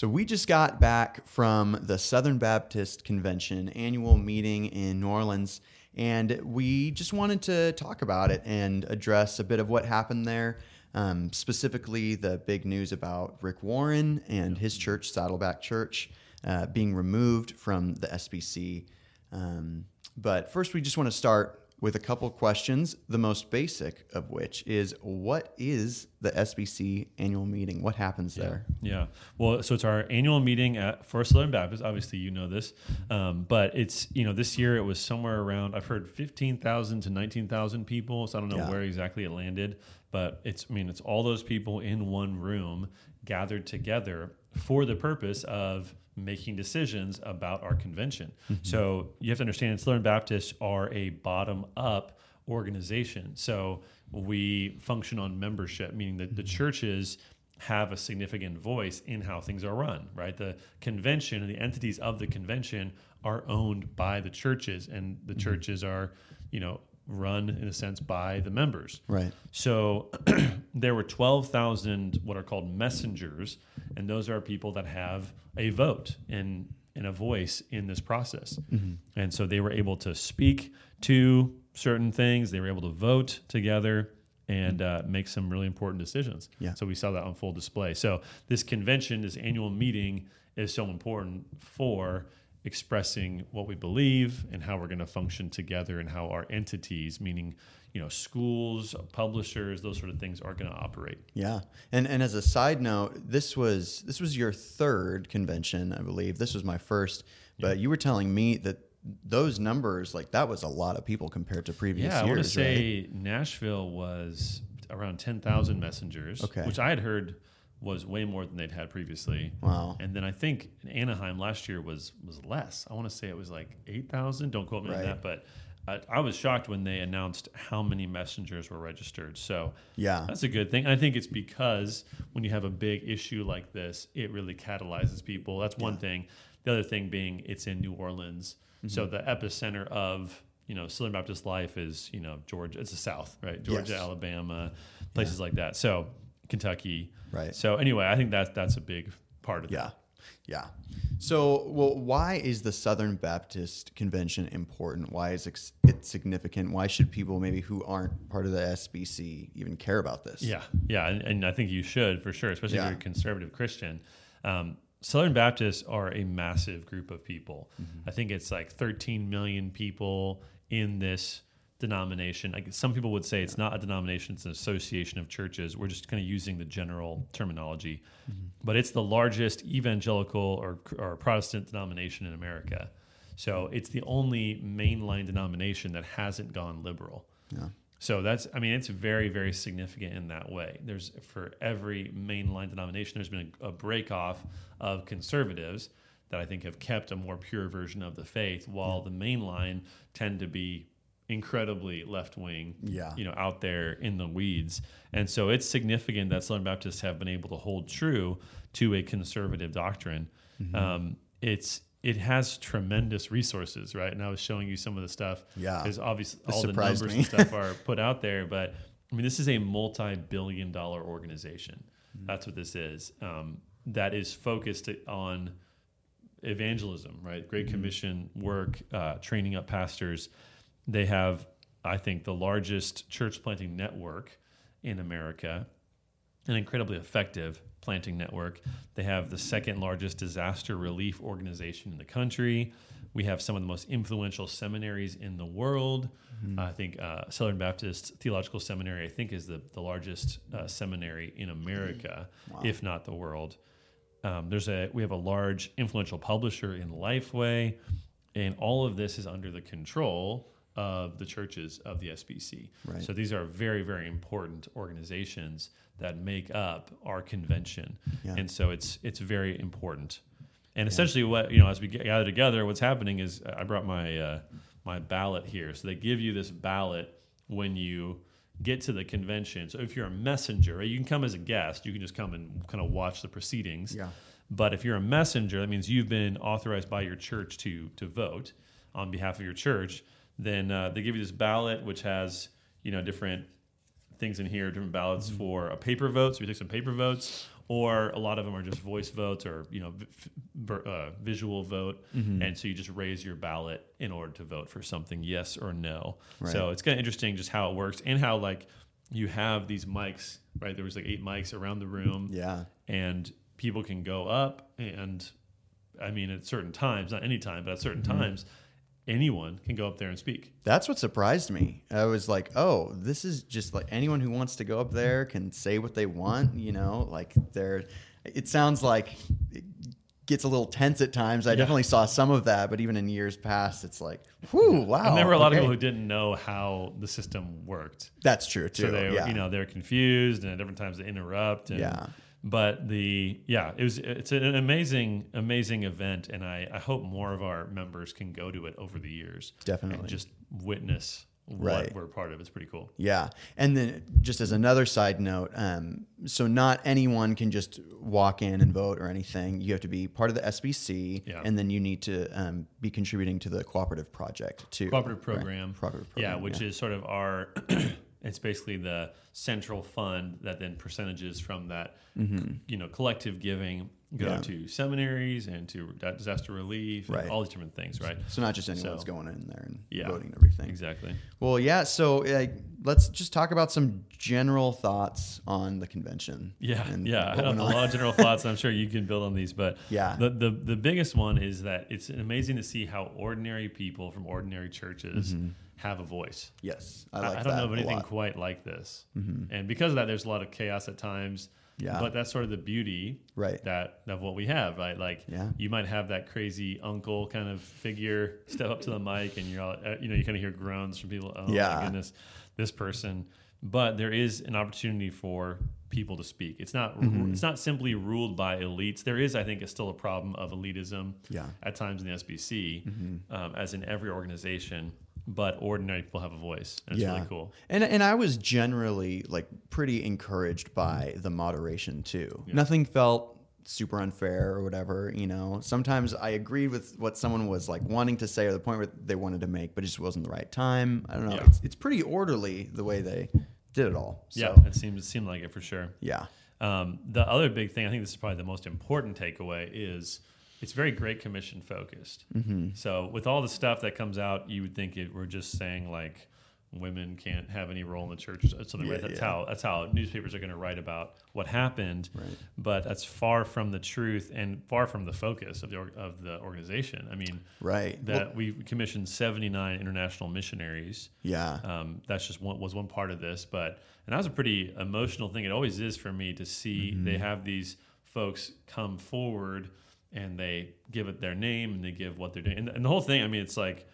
So we just got back from the Southern Baptist Convention annual meeting in New Orleans, and we just wanted to talk about it and address a bit of what happened there. Um, specifically, the big news about Rick Warren and his church, Saddleback Church, uh, being removed from the SBC. Um, but first, we just want to start with a couple questions, the most basic of which is what is the SBC annual meeting? What happens yeah. there? Yeah. Well, so it's our annual meeting at First Southern Baptist. Obviously, you know this, um, but it's, you know, this year it was somewhere around, I've heard 15,000 to 19,000 people. So I don't know yeah. where exactly it landed, but it's, I mean, it's all those people in one room gathered together for the purpose of making decisions about our convention. Mm-hmm. So you have to understand Southern Baptists are a bottom up organization. So we function on membership, meaning that the mm-hmm. churches have a significant voice in how things are run, right? The convention and the entities of the convention are owned by the churches, and the mm-hmm. churches are, you know, run in a sense by the members. Right. So there were 12,000 what are called messengers, and those are people that have a vote and, and a voice in this process. Mm-hmm. And so they were able to speak to certain things, they were able to vote together and uh, make some really important decisions. Yeah. So we saw that on full display. So this convention, this annual meeting, is so important for expressing what we believe and how we're going to function together and how our entities meaning you know schools publishers those sort of things are going to operate yeah and and as a side note this was this was your third convention i believe this was my first but yeah. you were telling me that those numbers like that was a lot of people compared to previous yeah, years i want to say right? nashville was around 10,000 messengers okay. which i had heard was way more than they'd had previously. Wow. And then I think Anaheim last year was was less. I want to say it was like 8,000. Don't quote me right. on that, but I, I, was shocked when they announced how many messengers were registered. So yeah, that's a good thing. And I think it's because when you have a big issue like this, it really catalyzes people. That's one yeah. thing. The other thing being it's in New Orleans, mm-hmm. so the epicenter of you know Southern Baptist life is you know Georgia. It's the South, right? Georgia, yes. Alabama, places yeah. like that. So Kentucky. Right. So anyway, I think that's that's a big part of it. yeah. that. Yeah. So, well, why is the Southern Baptist Convention important? Why is it significant? Why should people maybe who aren't part of the SBC even care about this? Yeah, yeah, and, and I think you should for sure, especially yeah. if you're a conservative Christian. Um, Southern Baptists are a massive group of people. Mm-hmm. I think it's like 13 million people in this denomination. Like some people would say it's not a denomination, it's an association of churches. We're just kind of using the general terminology. Mm-hmm. But it's the largest evangelical or, or Protestant denomination in America. So it's the only mainline denomination that hasn't gone liberal. Yeah. So that's, I mean, it's very, very significant in that way. There's for every mainline denomination, there's been a, a break off of conservatives that I think have kept a more pure version of the faith, while yeah. the mainline tend to be incredibly left wing, yeah. you know, out there in the weeds. And so it's significant that Southern Baptists have been able to hold true to a conservative doctrine. Mm-hmm. Um, it's it has tremendous resources, right? And I was showing you some of the stuff. Yeah, because obviously all the numbers and stuff are put out there, but I mean, this is a multi-billion-dollar organization. Mm-hmm. That's what this is. Um, that is focused on evangelism, right? Great mm-hmm. Commission work, uh, training up pastors they have, I think, the largest church planting network in America, an incredibly effective planting network. They have the second largest disaster relief organization in the country. We have some of the most influential seminaries in the world. Mm-hmm. I think uh, Southern Baptist Theological Seminary, I think, is the, the largest uh, seminary in America, wow. if not the world. Um, there's a we have a large influential publisher in Lifeway, and all of this is under the control of the churches of the SBC. Right. So these are very, very important organizations that make up our convention, yeah. and so it's it's very important. And yeah. essentially, what you know, as we gather together, what's happening is I brought my uh, my ballot here. So they give you this ballot when you get to the convention. So if you're a messenger, you can come as a guest. You can just come and kind of watch the proceedings. Yeah. But if you're a messenger, that means you've been authorized by your church to to vote on behalf of your church then uh, they give you this ballot which has you know different things in here, different ballots mm-hmm. for a paper vote. So you take some paper votes, or a lot of them are just voice votes or you know v- uh, visual vote, Mm-hmm. and so you just raise your ballot in order to vote for something, yes or no. Right. So it's kind of interesting just how it works and how like you have these mics, right? There was like eight mics around the room, Yeah. and people can go up and I mean at certain times, not any time, but at certain Mm-hmm. times, anyone can go up there and speak. That's what surprised me. I was like, oh, this is just like anyone who wants to go up there can say what they want, you know, like they're, it sounds like it gets a little tense at times. I definitely saw some of that, but even in years past, it's like, whew, wow. and there were a lot of people who didn't know how the system worked. That's true too. So they, were, yeah. you know, they're confused, and at different times they interrupt. And, Yeah. But the yeah, it was it's an amazing amazing event, and I I hope more of our members can go to it over the years. Definitely. and just witness what Right. we're part of. It's pretty cool. Yeah. And then just as another side note, um, so not anyone can just walk in and vote or anything. You have to be part of the SBC Yeah. and then you need to um, be contributing to the cooperative project too. cooperative right? program. Cooperative Yeah, program, which is sort of our. It's basically the central fund that then percentages from that, you know, collective giving go Mm-hmm. Yeah. to seminaries and to disaster relief Right. and all these different things, right? So not just anyone's So- going in there and Yeah, voting and everything. Exactly. Well, yeah. So uh, let's just talk about some general thoughts on the convention. Yeah, yeah. I have a lot of general thoughts. I'm sure you can build on these, but Yeah. the, the the biggest one is that it's amazing to see how ordinary people from ordinary churches have a voice. Yes, I I, like I don't that know of anything. Mm-hmm. quite like this, and because of that, there's a lot of chaos at times. Yeah. but that's sort of the beauty, Right. That of what we have, right? Like, Yeah. you might have that crazy uncle kind of figure step up to the mic, and you're all, uh, you know, you kind of hear groans from people. Oh Yeah. my goodness, this person. But there is an opportunity for people to speak. It's not Mm-hmm. it's not simply ruled by elites. There is, I think, is still a problem of elitism Yeah. at times in the SBC, Mm-hmm. um, as in every organization. But ordinary people have a voice, and it's really cool. And and I was generally like pretty encouraged by the moderation too. Nothing felt super unfair or whatever, you know. Sometimes I agreed with what someone was like wanting to say or the point where they wanted to make, but it just wasn't the right time. I don't know. Yeah. It's, it's pretty orderly the way they did it all. So, Yeah, it seemed it seemed like it for sure. yeah. Um, the other big thing, I think this is probably the most important takeaway, is it's very Great Commission focused. Mm-hmm. So with all the stuff that comes out, you would think it, we're just saying like women can't have any role in the church or something. Yeah, right? That's yeah. how that's how newspapers are going to write about what happened. Right. But that's far from the truth and far from the focus of the of the organization. I mean, Right. that Well, we commissioned seventy nine international missionaries. yeah. Um, that's just one was one part of this, but and that was a pretty emotional thing. It always is for me to see Mm-hmm. they have these folks come forward and they give it their name and they give what they're doing, and, and the whole thing. I mean, it's like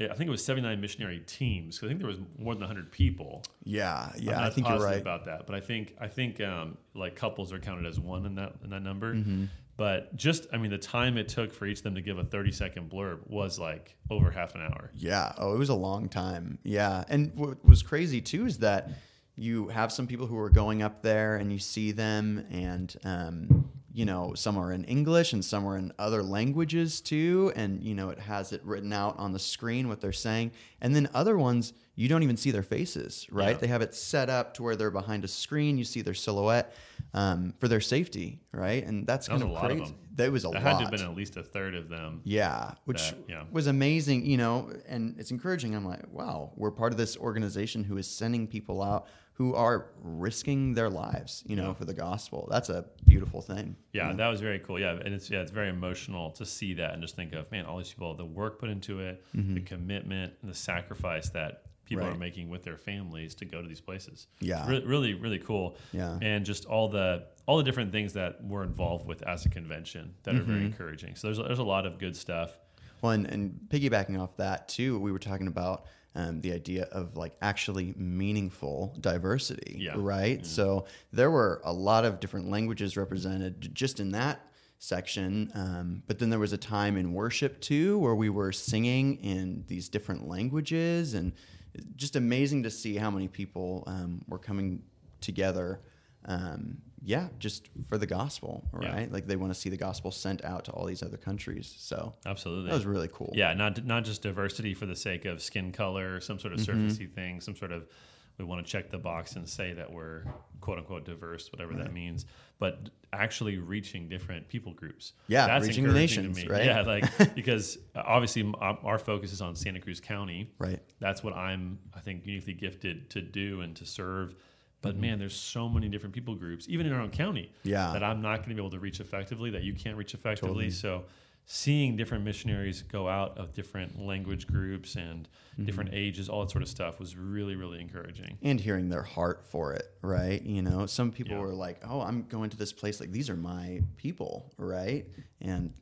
I think it was seventy nine missionary teams. I think there was more than hundred people. yeah. Yeah. I think you're right. about that, but I think I think um, like couples are counted as one in that in that number. Mm-hmm. But just I mean, the time it took for each of them to give a thirty second blurb was like over half an hour. Yeah. Oh, it was a long time. Yeah. And what was crazy too is that you have some people who are going up there and you see them and, um, you know, some are in English and some are in other languages too. And, you know, it has it written out on the screen what they're saying. And then other ones, you don't even see their faces, right? Yeah. They have it set up to where they're behind a screen. You see their silhouette um, for their safety, right? And that's That kind of a lot of crazy. them. That was a There lot. had to have been at least a third of them. Yeah, which that, yeah. was amazing, you know, and it's encouraging. I'm like, wow, we're part of this organization who is sending people out who are risking their lives, you know, Yeah. for the gospel. That's a beautiful thing. Yeah, that was very cool. Yeah, and it's yeah, it's very emotional to see that and just think of man, all these people, the work put into it, the commitment, and the sacrifice that people Mm-hmm. Right. are making with their families to go to these places. Yeah. really, really, really cool. Yeah. and just all the all the different things that we're involved with as a convention that are Mm-hmm. very encouraging. So there's there's a lot of good stuff. Well, and, and piggybacking off that too, we were talking about um, the idea of like actually meaningful diversity, Yeah. right? So there were a lot of different languages represented just in that section. Um, but then there was a time in worship too where we were singing in these different languages, and just amazing to see how many people um, were coming together. Um, yeah, just for the gospel, Yeah. right? Like they want to see the gospel sent out to all these other countries. So Absolutely, that was really cool. Yeah, not not just diversity for the sake of skin color, some sort of Mm-hmm. surfacey thing, some sort of we want to check the box and say that we're quote unquote diverse, whatever right. that means, but actually reaching different people groups. Yeah, that's reaching nations, right? Yeah, like because obviously our focus is on Santa Cruz County. Right. That's what I'm, I think, uniquely gifted to do and to serve. But mm-hmm. man, there's so many different people groups, even in our own county, yeah. that I'm not going to be able to reach effectively, that you can't reach effectively. Totally. So seeing different missionaries go out of different language groups and mm-hmm. different ages, all that sort of stuff was really, really encouraging. And hearing their heart for it, right? You know, some people yeah. were like, oh, I'm going to this place, like, these are my people, right? And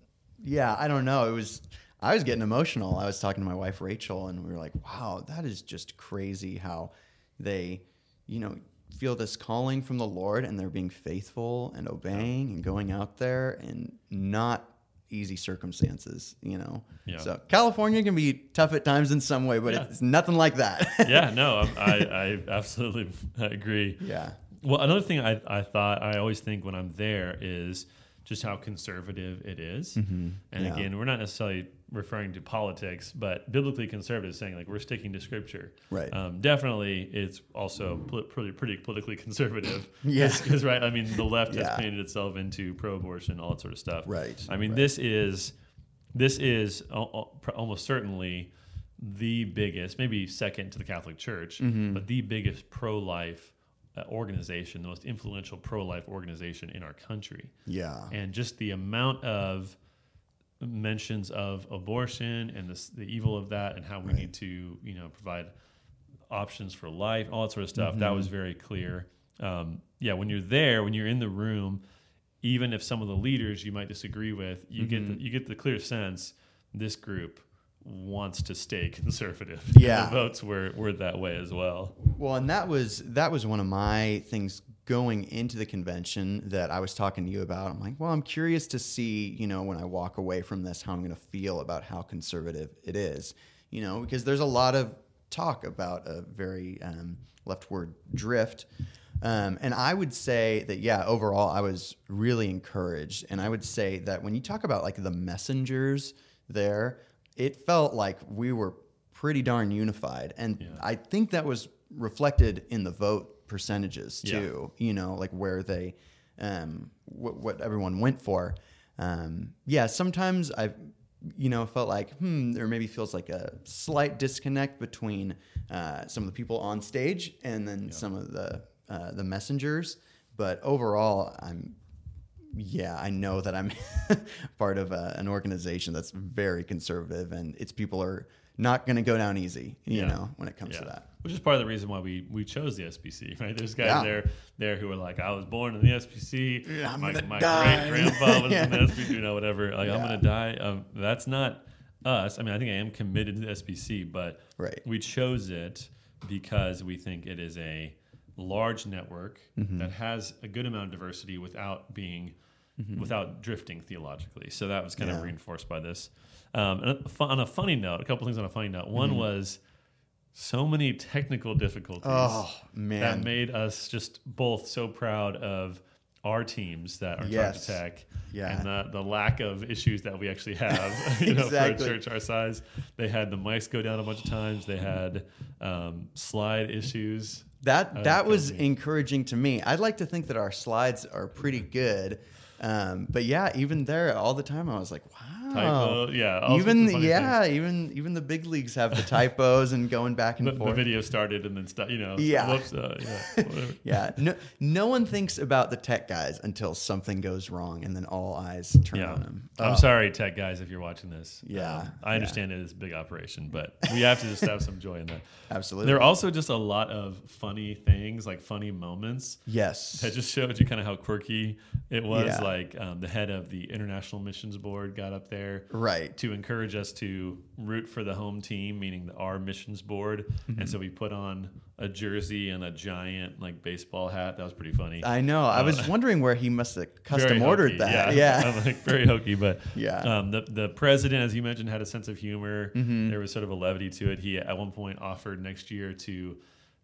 yeah, I don't know. It was, I was getting emotional. I was talking to my wife, Rachel, and we were like, wow, that is just crazy how they, you know, feel this calling from the Lord and they're being faithful and obeying and going out there and not easy circumstances, you know. Yeah. So California can be tough at times in some way, but yeah. it's nothing like that. yeah, no, I, I absolutely agree. Yeah. Well, another thing I, I thought I always think when I'm there is just how conservative it is. Mm-hmm. And yeah. again, we're not necessarily referring to politics, but biblically conservative, saying like we're sticking to scripture. Right. Um, definitely, it's also pretty pretty politically conservative. yeah. Because right, I mean, the left yeah. has painted itself into pro-abortion, all that sort of stuff. Right. I mean, right. this is this is almost certainly the biggest, maybe second to the Catholic Church, mm-hmm. but the biggest pro-life uh, organization, the most influential pro-life organization in our country. Yeah. And just the amount of mentions of abortion and the, the evil of that and how we right. need to, you know, provide options for life, all that sort of stuff. Mm-hmm. That was very clear. Um, yeah, when you're there, when you're in the room, even if some of the leaders you might disagree with, you mm-hmm. get the, you get the clear sense this group wants to stay conservative. Yeah, the votes were were that way as well. Well, and that was that was one of my things going into the convention that I was talking to you about. I'm like, well, I'm curious to see, you know, when I walk away from this, how I'm going to feel about how conservative it is, you know, because there's a lot of talk about a very um, leftward drift. Um, and I would say that, yeah, overall, I was really encouraged. And I would say that when you talk about like the messengers there, it felt like we were pretty darn unified. And yeah. I think that was reflected in the vote percentages too, yeah. you know, like where they, um, what, what everyone went for. Um, yeah, sometimes I've, you know, felt like, hmm, there maybe feels like a slight disconnect between uh, some of the people on stage and then yeah. some of the uh, the messengers. But overall, I'm yeah, I know that I'm part of a, an organization that's very conservative, and its people are not going to go down easy, you yeah. know, when it comes yeah. to that. Which is part of the reason why we we chose the SBC, right? There's guys yeah. there there who are like, I was born in the SBC. Yeah, my my great grandpa was in the SBC, you know, whatever. Like I'm gonna die. Um, that's not us. I mean, I think I am committed to the SBC, but right. we chose it because we think it is a large network mm-hmm. that has a good amount of diversity without being mm-hmm. without drifting theologically. So that was kind yeah. of reinforced by this. Um, on a funny note, a couple things on a funny note. One mm-hmm. was so many technical difficulties oh, man. that made us just both so proud of our teams that are yes. Tech yeah. and the, the lack of issues that we actually have you know, exactly. for a church our size. They had the mics go down a bunch of times. They had um, slide issues. That that was encouraging to me. I'd like to think that our slides are pretty good. Um, but yeah, even there, all the time, I was like, wow. Typo, yeah. Even yeah, things. even even the big leagues have the typos and going back and the, forth. The video started and then st- you know. Yeah. Whoops, uh, yeah. yeah. No, no one thinks about the tech guys until something goes wrong, and then all eyes turn yeah. on them. I'm oh. sorry, tech guys, if you're watching this. Yeah. Um, I understand yeah. it is a big operation, but we have to just have some joy in that. Absolutely. There are also just a lot of funny things, like funny moments. Yes. That just showed you kind of how quirky it was. Like um, the head of the International Missions Board got up there, right, to encourage us to root for the home team, meaning the, our missions board. Mm-hmm. And so we put on a jersey and a giant like baseball hat. That was pretty funny. I know. Uh, I was uh, wondering where he must have custom ordered hokey, that. Yeah, yeah. like very hokey, but yeah. Um, the the president, as you mentioned, had a sense of humor. Mm-hmm. There was sort of a levity to it. He at one point offered next year to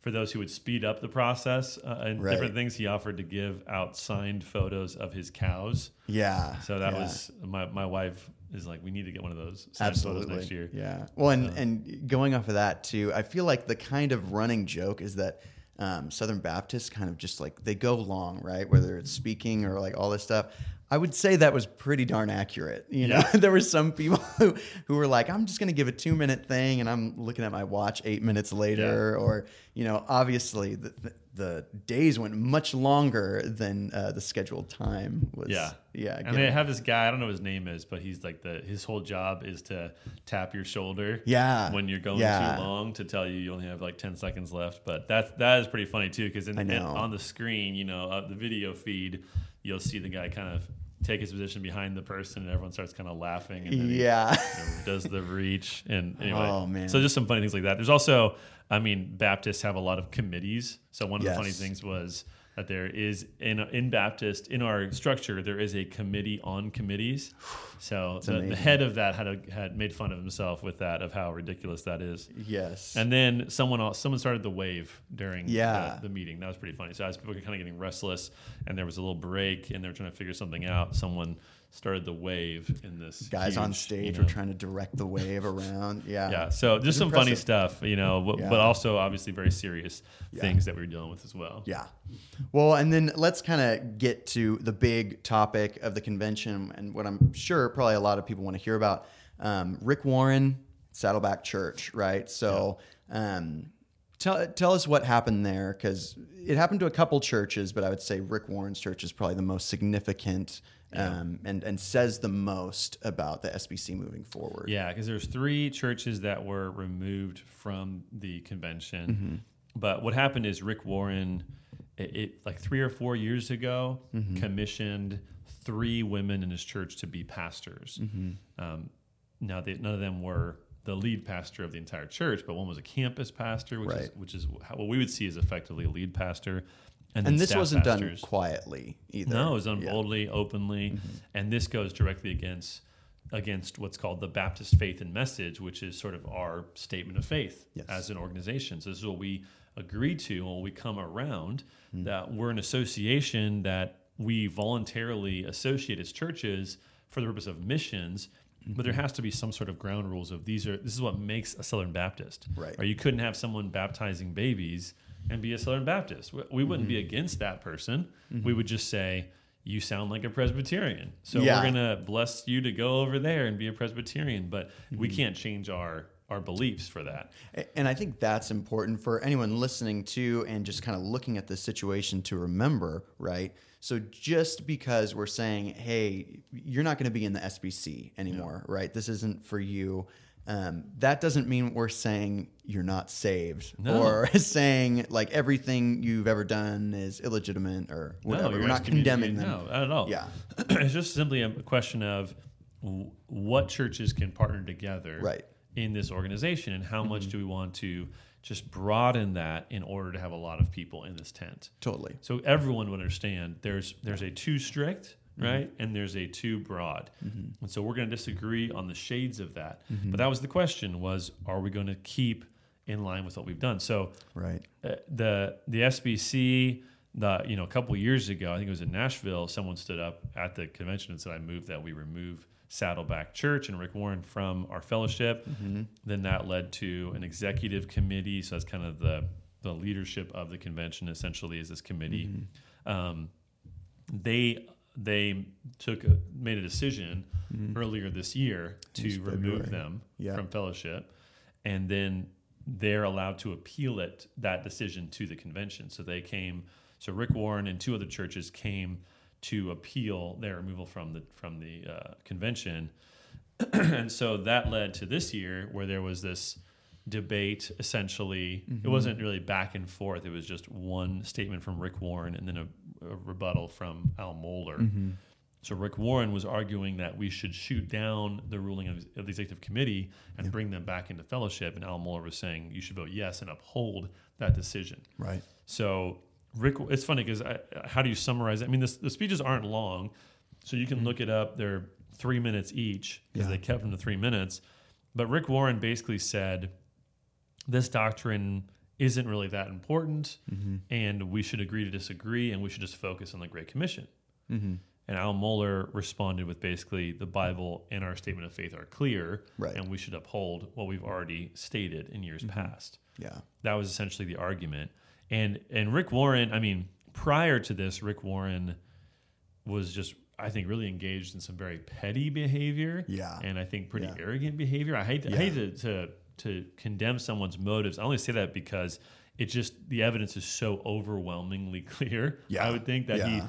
for those who would speed up the process uh, and right. different things, he offered to give out signed photos of his cows. Yeah. So that yeah. was my, my wife is like, we need to get one of those Absolutely. next year. Yeah. Well, and, and going off of that too, I feel like the kind of running joke is that um, Southern Baptists kind of just like they go long, right? Whether it's speaking or like all this stuff. I would say that was pretty darn accurate. You know, there were some people who, who were like, I'm just going to give a two minute thing. And I'm looking at my watch eight minutes later. Yeah. Or, you know, obviously the, the, days went much longer than uh, the scheduled time was. Yeah. Yeah. And they have this guy, I don't know what his name is, but he's like the his whole job is to tap your shoulder Yeah. when you're going Yeah. too long to tell you you only have like 10 seconds left. But that's that is pretty funny too because on the screen, you know, uh, the video feed, you'll see the guy kind of take his position behind the person and everyone starts kind of laughing and then he yeah. you know, does the reach and anyway. Oh, man. So just some funny things like that. There's also, I mean, Baptists have a lot of committees. So one of the funny things was that there is in in Baptist in our structure there is a committee on committees. So the, the head of that had a, had made fun of himself with that of how ridiculous that is. yes. And then someone else, someone started the wave during Yeah. the, the meeting. That was pretty funny. So as people were kind of getting restless, and there was a little break, and they were trying to figure something out. Someone started the wave in this. Guys on stage you were trying to direct the wave around. Yeah. yeah, so just some funny stuff, you know, but, Yeah. but also obviously very serious Yeah. things that we were dealing with as well. Yeah. Well, and then let's kind of get to the big topic of the convention and what I'm sure probably a lot of people want to hear about. Um, Rick Warren, Saddleback Church, right? So, um, tell tell us what happened there because it happened to a couple churches, but I would say Rick Warren's church is probably the most significant um, and and says the most about the SBC moving forward. Yeah, because there's three churches that were removed from the convention. Mm-hmm. But what happened is Rick Warren, it, it like three or four years ago, Mm-hmm. commissioned three women in his church to be pastors. Mm-hmm. Um, now, they, none of them were the lead pastor of the entire church, but one was a campus pastor, which is which is how, what we would see as effectively a lead pastor. Then And this wasn't pastors. done quietly either. No, it was done Yeah. Mm-hmm. boldly, openly, and this goes directly against against what's called the Baptist faith and message, which is sort of our statement of faith Yes. as an organization. So this is what we agree to when we come around Mm. that we're an association that we voluntarily associate as churches for the purpose of missions. But there has to be some sort of ground rules of these are this is what makes a Southern Baptist. Right. Or you couldn't have someone baptizing babies and be a Southern Baptist. We, we wouldn't be Mm-hmm. against that person. We would just say, you sound like a Presbyterian. So Yeah. we're going to bless you to go over there and be a Presbyterian. But we Mm-hmm. can't change our, our beliefs for that. And I think that's important for anyone listening to and just kind of looking at the situation to remember, right? So just because we're saying, hey, you're not going to be in the SBC anymore, right? This isn't for you. Um, that doesn't mean we're saying you're not saved No. or saying like everything you've ever done is illegitimate or whatever. you're we're not condemning them. No, not at all. Yeah. it's just simply a question of w- what churches can partner together Right. in this organization and how much do we want to just broaden that in order to have a lot of people in this tent. Totally. So everyone would understand there's there's a too strict, Mm-hmm. right? And there's a too broad. Mm-hmm. And so we're going to disagree on the shades of that. Mm-hmm. But that was the question was are we going to keep in line with what we've done? So Right. uh, the the SBC the you know a couple years ago, I think it was in Nashville, someone stood up at the convention and said I move that we remove Saddleback Church and Rick Warren from our fellowship. Then that led to an executive committee, so that's kind of the the leadership of the convention essentially is this committee. Um, they they took a, made a decision earlier this year to remove them Yeah. from fellowship, and then they're allowed to appeal it that decision to the convention. So they came. So Rick Warren and two other churches came to appeal their removal from the from the uh, convention, and so that led to this year where there was this debate essentially it wasn't really back and forth it was just one statement from rick warren and then a, a rebuttal from al mohler mm-hmm. so rick warren was arguing that we should shoot down the ruling of, of the executive committee and bring them back into fellowship and al mohler was saying you should vote yes and uphold that decision Right. so Rick, it's funny because how do you summarize it? I mean, this, the speeches aren't long, so you can mm-hmm. look it up. They're three minutes each because Yeah. they kept them to three minutes. But Rick Warren basically said this doctrine isn't really that important, and we should agree to disagree, and we should just focus on the Great Commission. Mm-hmm. And Al Mohler responded with basically the Bible and our statement of faith are clear, Right. and we should uphold what we've already stated in years past. Yeah. That was essentially the argument. And and Rick Warren, I mean, prior to this, Rick Warren was just I think really engaged in some very petty behavior. Yeah. And I think pretty Yeah. arrogant behavior. I hate to, I hate to, to to condemn someone's motives. I only say that because it just the evidence is so overwhelmingly clear. Yeah. I would think that he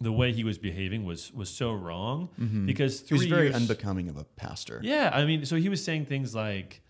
the way he was behaving was was so wrong mm-hmm. because He was very years, unbecoming of a pastor. yeah, I mean, so he was saying things like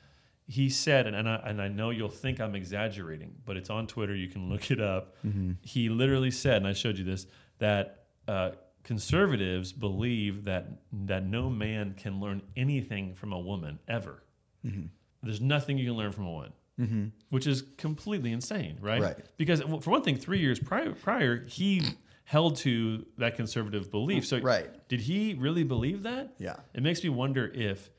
he said, and and I, and I know you'll think I'm exaggerating, but it's on Twitter. You can look it up. Mm-hmm. He literally said, and I showed you this, that uh, conservatives believe that that no man can learn anything from a woman ever. Mm-hmm. There's nothing you can learn from a woman, which is completely insane, right? Right. Because for one thing, three years prior, prior he held to that conservative belief. So Right. did he really believe that? Yeah. It makes me wonder if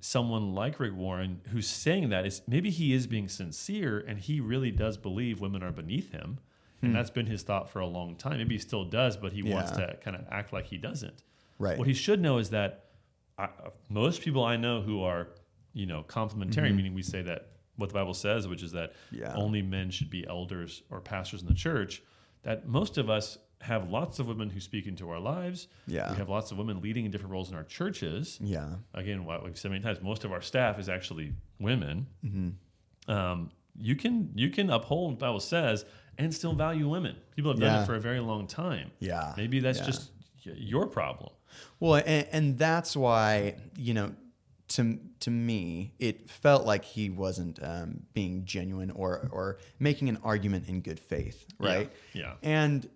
someone like Rick Warren, who's saying that, is maybe he is being sincere and he really does believe women are beneath him. And that's been his thought for a long time. Maybe he still does, but he wants Hmm. To kind of act like he doesn't. Right. What he should know is that I, most people I know who are, you know, complementary, meaning we say that what the Bible says, which is that Mm-hmm. Yeah. only men should be elders or pastors in the church, that most of us have lots of women who speak into our lives. Yeah. We have lots of women leading in different roles in our churches. Yeah. Again, what we've said many times, most of our staff is actually women. Mm-hmm. Um, you can you can uphold what the Bible says and still value women. People have done Yeah. it for a very long time. Yeah. Maybe that's Yeah. just your problem. Well, and, and that's why you know, to to me, it felt like he wasn't um, being genuine or or making an argument in good faith, right? Yeah. And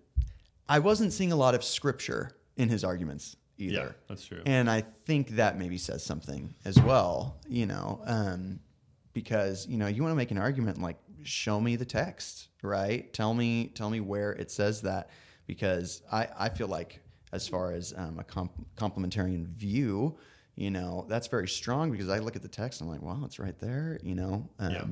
I wasn't seeing a lot of scripture in his arguments either. Yeah, that's true. And I think that maybe says something as well, you know, um, because you know you want to make an argument like show me the text, right? Tell me tell me where it says that, because I I feel like as far as um, a comp- complementarian view, you know, that's very strong because I look at the text and I'm like, wow, it's right there, you know. Um, Yeah.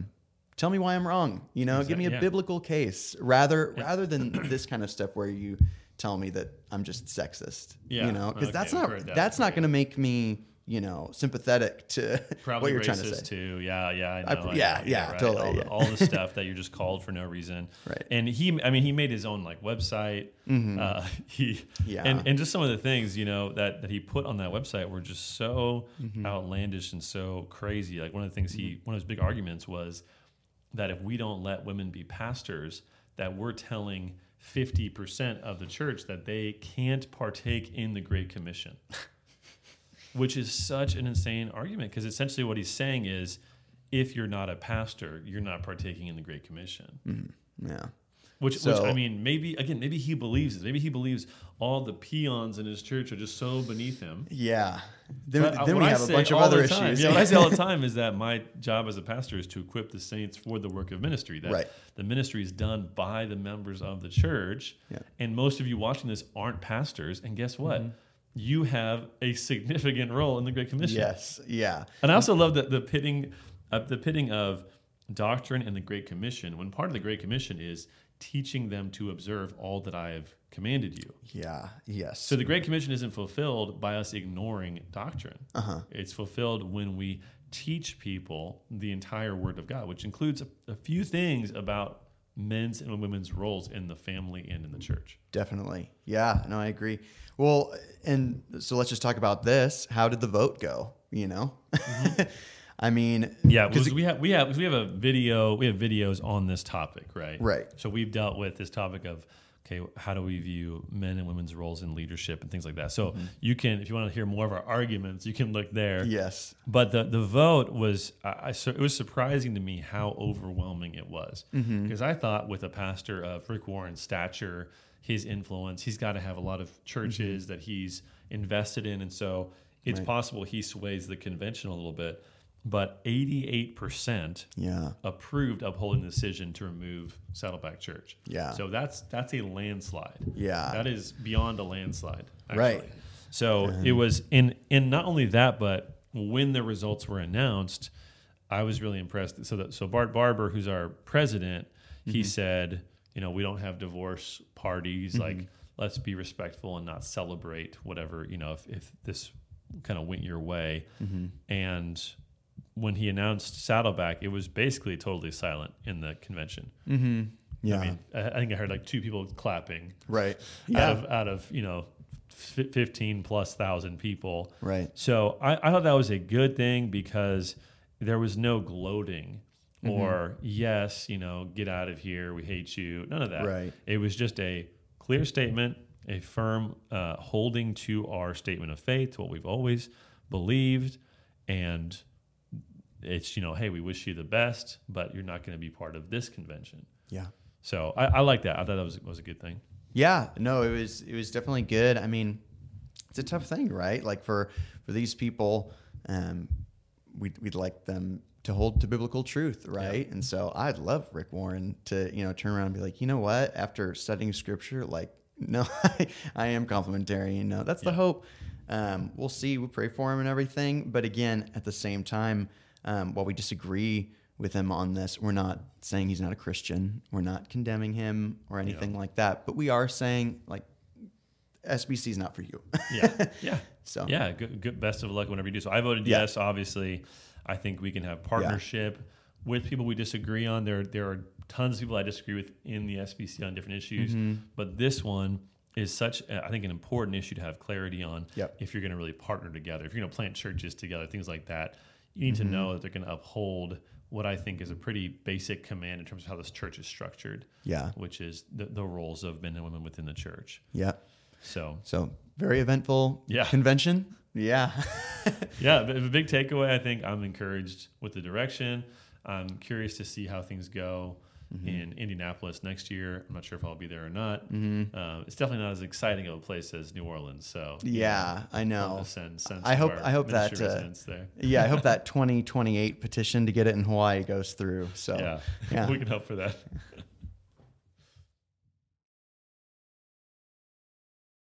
Tell me why I'm wrong. You know, give me a yeah. biblical case rather rather than this kind of stuff where you tell me that I'm just sexist. Yeah, You know, because okay, that's not that that's not going to make me you know sympathetic to Probably what you're racist trying to say. too. Yeah, yeah, I I- know. I yeah, know, yeah, right. totally, All, yeah. The, all the stuff that you're just called for no reason. Right. And he, I mean, he made his own like website. Uh, he, Mm-hmm. Yeah. And and just some of the things you know that that he put on that website were just so Mm-hmm. outlandish and so crazy. Like one of the things he, one of his big arguments was that if we don't let women be pastors, that we're telling. 50% of the church that they can't partake in the Great Commission which is such an insane argument because essentially what he's saying is if you're not a pastor, you're not partaking in the Great Commission. Yeah. Which, which I mean, maybe again, maybe he believes it. Maybe he believes all the peons in his church are just so beneath him. Yeah. Then, uh, then we I have a bunch of other the time- issues. Yeah, what I say all the time is that my job as a pastor is to equip the saints for the work of ministry. That Right. the ministry is done by the members of the church. Yeah. And most of you watching this aren't pastors. And guess what? Mm-hmm. You have a significant role in the Great Commission. yes. Yeah. And I also love that the pitting, uh, the pitting of doctrine and the Great Commission. When part of the Great Commission is teaching them to observe all that I have commanded you. Yeah. Yes. So the Great Commission isn't fulfilled by us ignoring doctrine. Uh-huh. It's fulfilled when we teach people the entire Word of God, which includes a, a few things about men's and women's roles in the family and in the church. Definitely. Yeah. No, I agree. Well, and so let's just talk about this. How did the vote go? You know, I mean, Mm-hmm. Yeah, 'cause because we have we have we have a video we have videos on this topic, right? Right. So we've dealt with this topic of okay, how do we view men and women's roles in leadership and things like that. So you can, if you want to hear more of our arguments, you can look there. yes. But the the vote was, I, so it was surprising to me how overwhelming it was Mm-hmm. because I thought with a pastor of Rick Warren's stature, his influence, he's got to have a lot of churches that he's invested in, and so it's Mm-hmm. Right. possible he sways the convention a little bit. But eighty eight percent Yeah. approved upholding the decision to remove Saddleback Church. Yeah. So that's that's a landslide. Yeah. That is beyond a landslide. Actually. Right. So it was in in not only that, but when the results were announced, I was really impressed. So that so Bart Barber, who's our president, he Mm-hmm. said, you know, we don't have divorce parties. Like, let's be respectful and not celebrate whatever you know if if this kind of went your way. Mm-hmm. And when he announced Saddleback, it was basically totally silent in the convention. Mm-hmm. Yeah. I mean, I think I heard like two people clapping Right. out Yeah. of out of you know f- fifteen plus thousand people. Right. So I, I thought that was a good thing because there was no gloating Mm-hmm. or yes, you know, get out of here, we hate you. None of that. Right. It was just a clear statement, a firm uh, holding to our statement of faith, what we've always believed, and it's you know, hey, we wish you the best, but you're not going to be part of this convention. Yeah. So I, I like that. I thought that was was a good thing. Yeah, no, it was it was definitely good. I mean, it's a tough thing, right? Like for for these people, um, we'd we'd like them to hold to biblical truth, right? And so I'd love Rick Warren to you know turn around and be like, you know what? After studying Scripture, like, no, I, I am complementary. You know, that's the hope. Um, we'll see. We'll pray for him and everything. But again, at the same time, um, while we disagree with him on this, we're not saying he's not a Christian. We're not condemning him or anything like that. But we are saying like SBC is not for you. Yeah, yeah. So Yeah, good, good. Best of luck whenever you do. So I voted Yeah. yes. Obviously, I think we can have partnership with people we disagree on. There, there are tons of people I disagree with in the SBC on different issues, Mm-hmm. but this one is such, I think, an important issue to have clarity on. Yep. If you're going to really partner together, if you're going to plant churches together, things like that, you need Mm-hmm. to know that they're going to uphold what I think is a pretty basic command in terms of how this church is structured, yeah, which is the, the roles of men and women within the church. yeah. So So very eventful Yeah. convention. Yeah. yeah, the big takeaway, I think I'm encouraged with the direction. I'm curious to see how things go Mm-hmm. in Indianapolis next year. I'm not sure if I'll be there or not. Mhm. Uh, it's definitely not as exciting of a place as New Orleans. So Yeah, I know. send, send I hope- I hope that, uh. Yeah, I hope that 2028 petition to get it in Hawaii goes through. So Yeah, yeah. we can hope for that.